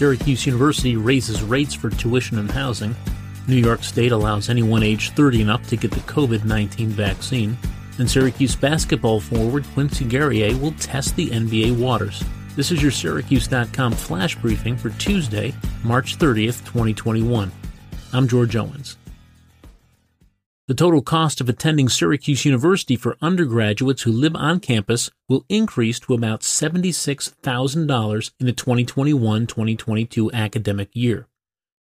Syracuse University raises rates for tuition and housing. New York State allows anyone age 30 and up to get the COVID 19 vaccine. And Syracuse basketball forward Quincy Guerrier will test the NBA waters. This is your Syracuse.com flash briefing for Tuesday, March 30th, 2021. I'm George Owens. The total cost of attending Syracuse University for undergraduates who live on campus will increase to about $76,000 in the 2021 2022 academic year.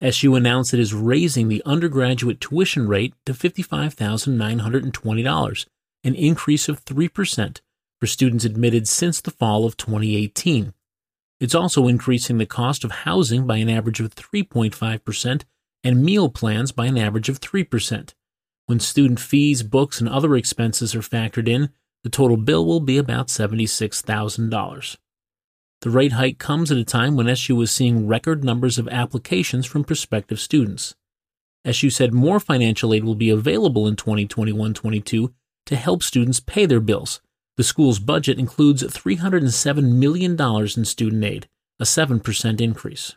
SU announced it is raising the undergraduate tuition rate to $55,920, an increase of 3% for students admitted since the fall of 2018. It's also increasing the cost of housing by an average of 3.5% and meal plans by an average of 3%. When student fees, books, and other expenses are factored in, the total bill will be about $76,000. The rate hike comes at a time when SU is seeing record numbers of applications from prospective students. SU said more financial aid will be available in 2021 22 to help students pay their bills. The school's budget includes $307 million in student aid, a 7% increase.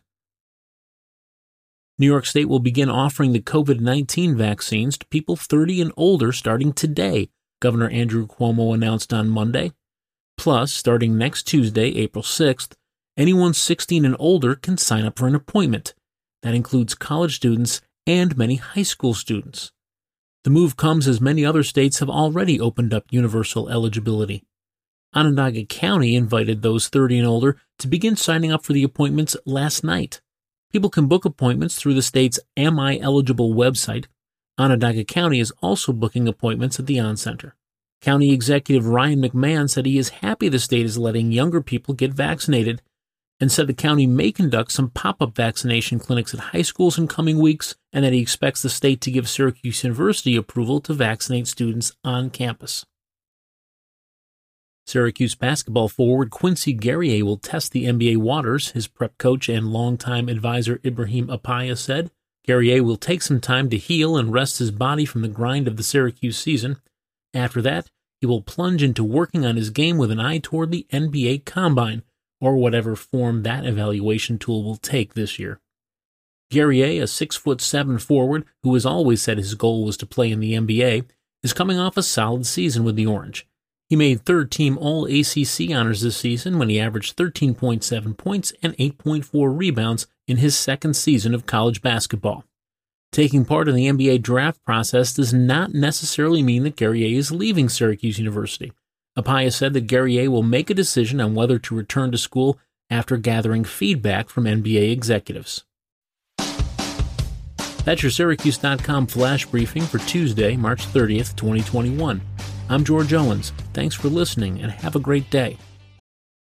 New York State will begin offering the COVID 19 vaccines to people 30 and older starting today, Governor Andrew Cuomo announced on Monday. Plus, starting next Tuesday, April 6th, anyone 16 and older can sign up for an appointment. That includes college students and many high school students. The move comes as many other states have already opened up universal eligibility. Onondaga County invited those 30 and older to begin signing up for the appointments last night. People can book appointments through the state's Am I Eligible website. Onondaga County is also booking appointments at the Oncenter. County Executive Ryan McMahon said he is happy the state is letting younger people get vaccinated and said the county may conduct some pop up vaccination clinics at high schools in coming weeks and that he expects the state to give Syracuse University approval to vaccinate students on campus. Syracuse basketball forward Quincy Guerrier will test the NBA waters, his prep coach and longtime advisor Ibrahim Apaya said. Guerrier will take some time to heal and rest his body from the grind of the Syracuse season. After that, he will plunge into working on his game with an eye toward the NBA Combine, or whatever form that evaluation tool will take this year. Guerrier, a six foot seven forward who has always said his goal was to play in the NBA, is coming off a solid season with the Orange. He made third team All ACC honors this season when he averaged 13.7 points and 8.4 rebounds in his second season of college basketball. Taking part in the NBA draft process does not necessarily mean that Guerrier is leaving Syracuse University. Apaya said that Guerrier will make a decision on whether to return to school after gathering feedback from NBA executives. That's your Syracuse.com flash briefing for Tuesday, March 30th, 2021. I'm George Owens. Thanks for listening and have a great day.